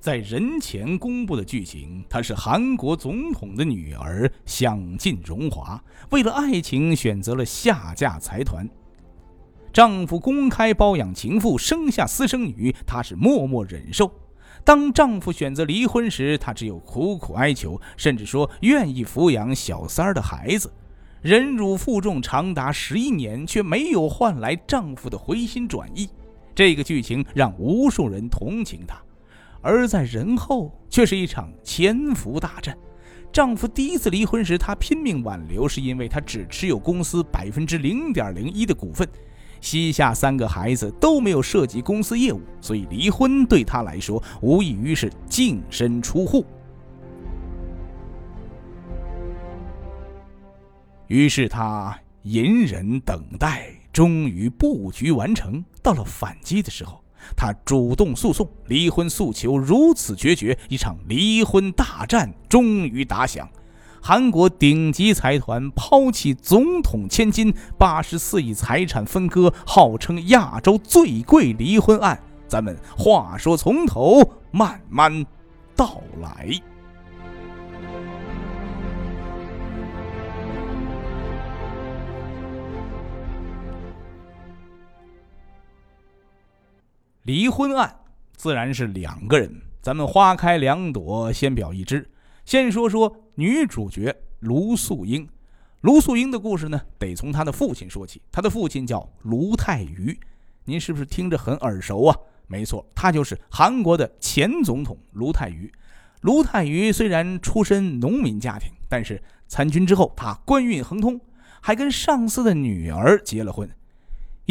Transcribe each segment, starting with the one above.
在人前公布的剧情，她是韩国总统的女儿，享尽荣华，为了爱情选择了下嫁财团。丈夫公开包养情妇，生下私生女，她是默默忍受。当丈夫选择离婚时，她只有苦苦哀求，甚至说愿意抚养小三儿的孩子。忍辱负重长达十一年，却没有换来丈夫的回心转意。这个剧情让无数人同情她。而在人后，却是一场潜伏大战。丈夫第一次离婚时，她拼命挽留，是因为她只持有公司百分之零点零一的股份，膝下三个孩子都没有涉及公司业务，所以离婚对她来说无异于是净身出户。于是她隐忍等待，终于布局完成。到了反击的时候。他主动诉讼，离婚诉求如此决绝，一场离婚大战终于打响。韩国顶级财团抛弃总统千金，八十四亿财产分割，号称亚洲最贵离婚案。咱们话说从头慢慢道来。离婚案自然是两个人，咱们花开两朵，先表一枝。先说说女主角卢素英。卢素英的故事呢，得从她的父亲说起。她的父亲叫卢泰愚，您是不是听着很耳熟啊？没错，他就是韩国的前总统卢泰愚。卢泰愚虽然出身农民家庭，但是参军之后，他官运亨通，还跟上司的女儿结了婚。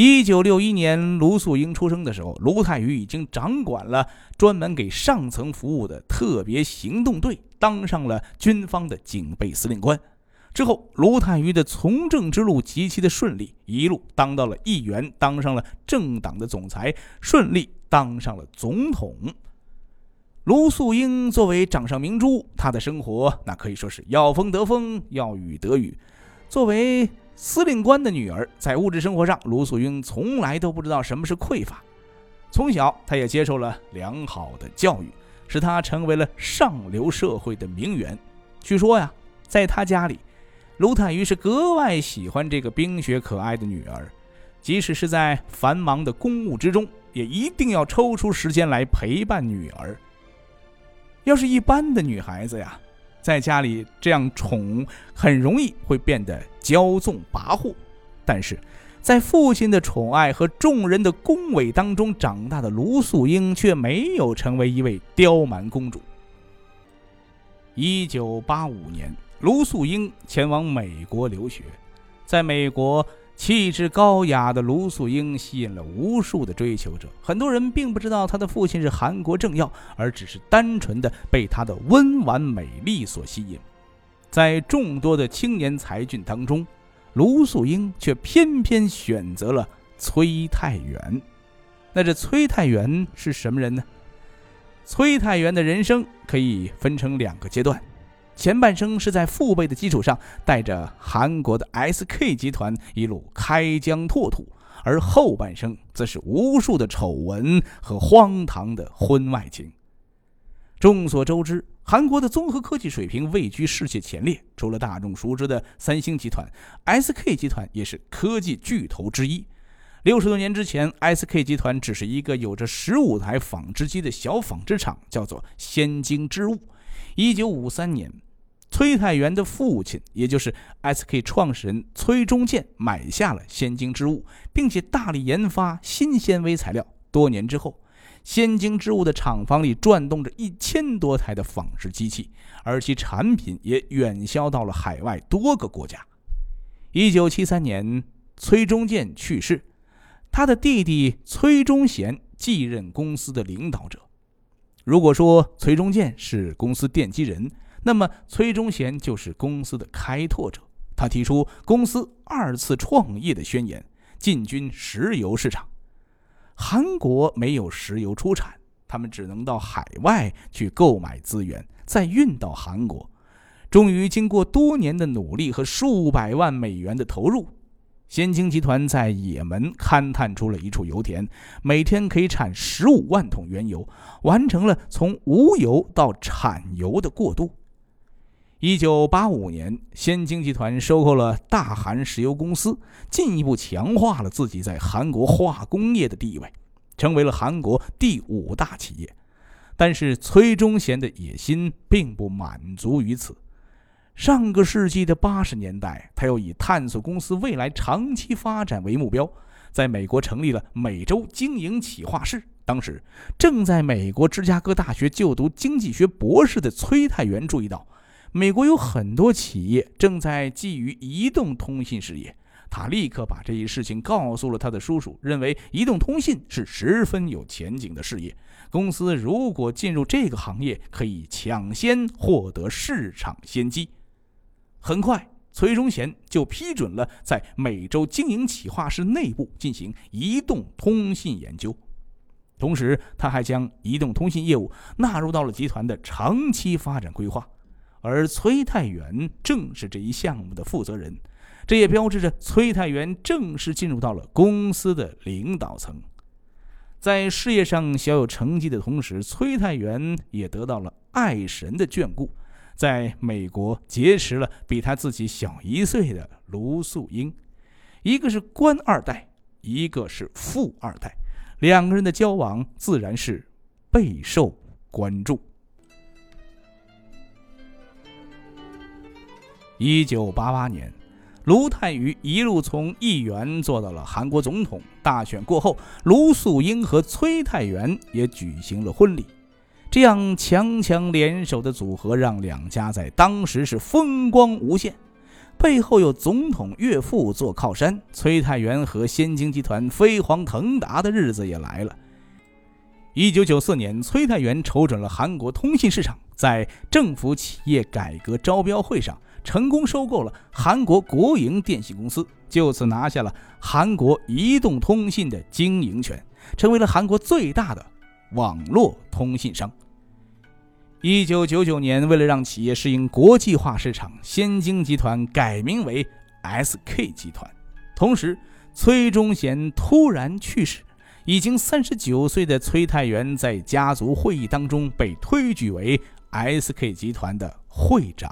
一九六一年，卢素英出生的时候，卢泰愚已经掌管了专门给上层服务的特别行动队，当上了军方的警备司令官。之后，卢泰愚的从政之路极其的顺利，一路当到了议员，当上了政党的总裁，顺利当上了总统。卢素英作为掌上明珠，她的生活那可以说是要风得风，要雨得雨。作为司令官的女儿在物质生活上，卢素英从来都不知道什么是匮乏。从小，她也接受了良好的教育，使她成为了上流社会的名媛。据说呀，在她家里，卢泰愚是格外喜欢这个冰雪可爱的女儿，即使是在繁忙的公务之中，也一定要抽出时间来陪伴女儿。要是一般的女孩子呀。在家里这样宠，很容易会变得骄纵跋扈。但是，在父亲的宠爱和众人的恭维当中长大的卢素英，却没有成为一位刁蛮公主。一九八五年，卢素英前往美国留学，在美国。气质高雅的卢素英吸引了无数的追求者。很多人并不知道她的父亲是韩国政要，而只是单纯的被她的温婉美丽所吸引。在众多的青年才俊当中，卢素英却偏偏选择了崔泰元。那这崔泰元是什么人呢？崔泰元的人生可以分成两个阶段。前半生是在父辈的基础上，带着韩国的 SK 集团一路开疆拓土，而后半生则是无数的丑闻和荒唐的婚外情。众所周知，韩国的综合科技水平位居世界前列，除了大众熟知的三星集团，SK 集团也是科技巨头之一。六十多年之前，SK 集团只是一个有着十五台纺织机的小纺织厂，叫做先京织物。一九五三年。崔泰元的父亲，也就是 SK 创始人崔中建，买下了先京织物，并且大力研发新纤维材料。多年之后，先京织物的厂房里转动着一千多台的纺织机器，而其产品也远销到了海外多个国家。一九七三年，崔中建去世，他的弟弟崔忠贤继任公司的领导者。如果说崔中建是公司奠基人，那么，崔忠贤就是公司的开拓者。他提出公司二次创业的宣言，进军石油市场。韩国没有石油出产，他们只能到海外去购买资源，再运到韩国。终于，经过多年的努力和数百万美元的投入，先京集团在也门勘探出了一处油田，每天可以产十五万桶原油，完成了从无油到产油的过渡。一九八五年，先京集团收购了大韩石油公司，进一步强化了自己在韩国化工业的地位，成为了韩国第五大企业。但是，崔忠贤的野心并不满足于此。上个世纪的八十年代，他又以探索公司未来长期发展为目标，在美国成立了美洲经营企划室。当时正在美国芝加哥大学就读经济学博士的崔泰元注意到，美国有很多企业正在觊觎移动通信事业。他立刻把这一事情告诉了他的叔叔，认为移动通信是十分有前景的事业。公司如果进入这个行业，可以抢先获得市场先机。很快，崔忠贤就批准了在美洲经营企划室内部进行移动通信研究，同时他还将移动通信业务纳入到了集团的长期发展规划，而崔太元正是这一项目的负责人，这也标志着崔太元正式进入到了公司的领导层。在事业上小有成绩的同时，崔太元也得到了爱神的眷顾。在美国结识了比他自己小一岁的卢素英，一个是官二代，一个是富二代，两个人的交往自然是备受关注。一九八八年，卢泰愚一路从议员做到了韩国总统。大选过后，卢素英和崔太元也举行了婚礼。这样强强联手的组合，让两家在当时是风光无限。背后有总统岳父做靠山，崔太元和先京集团飞黄腾达的日子也来了。一九九四年，崔太元瞅准了韩国通信市场，在政府企业改革招标会上成功收购了韩国国营电信公司，就此拿下了韩国移动通信的经营权，成为了韩国最大的。网络通信商。一九九九年，为了让企业适应国际化市场，先京集团改名为 SK 集团。同时，崔忠贤突然去世，已经三十九岁的崔太元在家族会议当中被推举为 SK 集团的会长。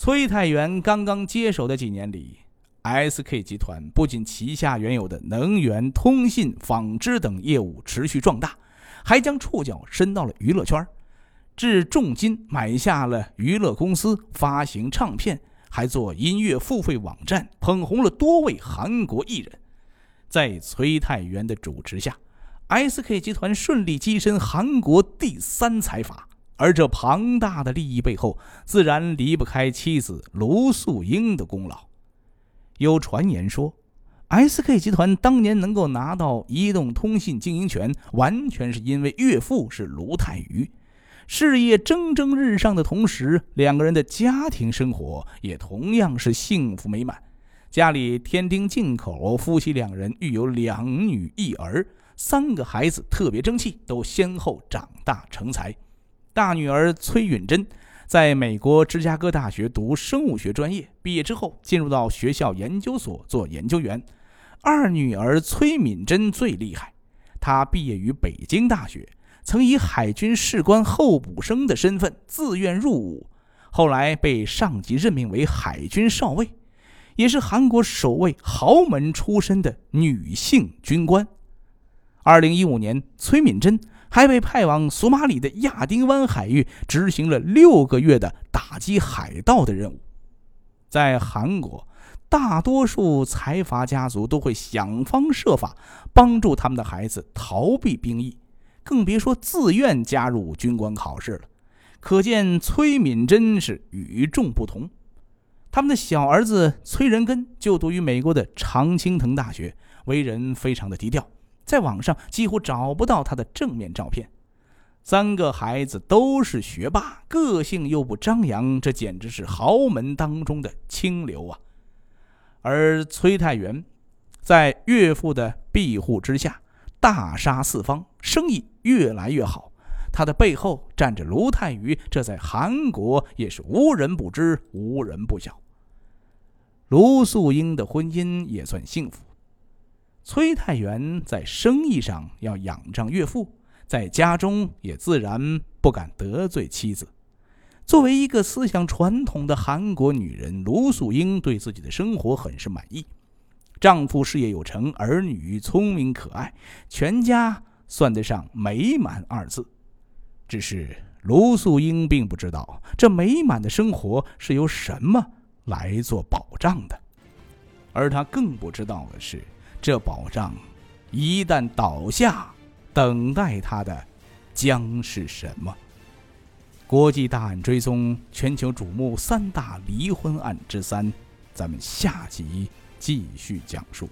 崔太元刚刚接手的几年里。SK 集团不仅旗下原有的能源、通信、纺织等业务持续壮大，还将触角伸到了娱乐圈，置重金买下了娱乐公司，发行唱片，还做音乐付费网站，捧红了多位韩国艺人。在崔太元的主持下，SK 集团顺利跻身韩国第三财阀，而这庞大的利益背后，自然离不开妻子卢素英的功劳。有传言说，SK 集团当年能够拿到移动通信经营权，完全是因为岳父是卢泰愚。事业蒸蒸日上的同时，两个人的家庭生活也同样是幸福美满。家里添丁进口，夫妻两人育有两女一儿，三个孩子特别争气，都先后长大成才。大女儿崔允珍。在美国芝加哥大学读生物学专业，毕业之后进入到学校研究所做研究员。二女儿崔敏珍最厉害，她毕业于北京大学，曾以海军士官候补生的身份自愿入伍，后来被上级任命为海军少尉，也是韩国首位豪门出身的女性军官。二零一五年，崔敏珍。还被派往索马里的亚丁湾海域执行了六个月的打击海盗的任务。在韩国，大多数财阀家族都会想方设法帮助他们的孩子逃避兵役，更别说自愿加入军官考试了。可见崔敏珍是与众不同。他们的小儿子崔仁根就读于美国的常青藤大学，为人非常的低调。在网上几乎找不到他的正面照片。三个孩子都是学霸，个性又不张扬，这简直是豪门当中的清流啊！而崔太元在岳父的庇护之下，大杀四方，生意越来越好。他的背后站着卢泰愚，这在韩国也是无人不知，无人不晓。卢素英的婚姻也算幸福。崔太原在生意上要仰仗岳父，在家中也自然不敢得罪妻子。作为一个思想传统的韩国女人，卢素英对自己的生活很是满意。丈夫事业有成，儿女聪明可爱，全家算得上美满二字。只是卢素英并不知道，这美满的生活是由什么来做保障的，而她更不知道的是，这保障一旦倒下，等待他的将是什么。国际大案追踪，全球瞩目三大离婚案之三，咱们下集继续讲述。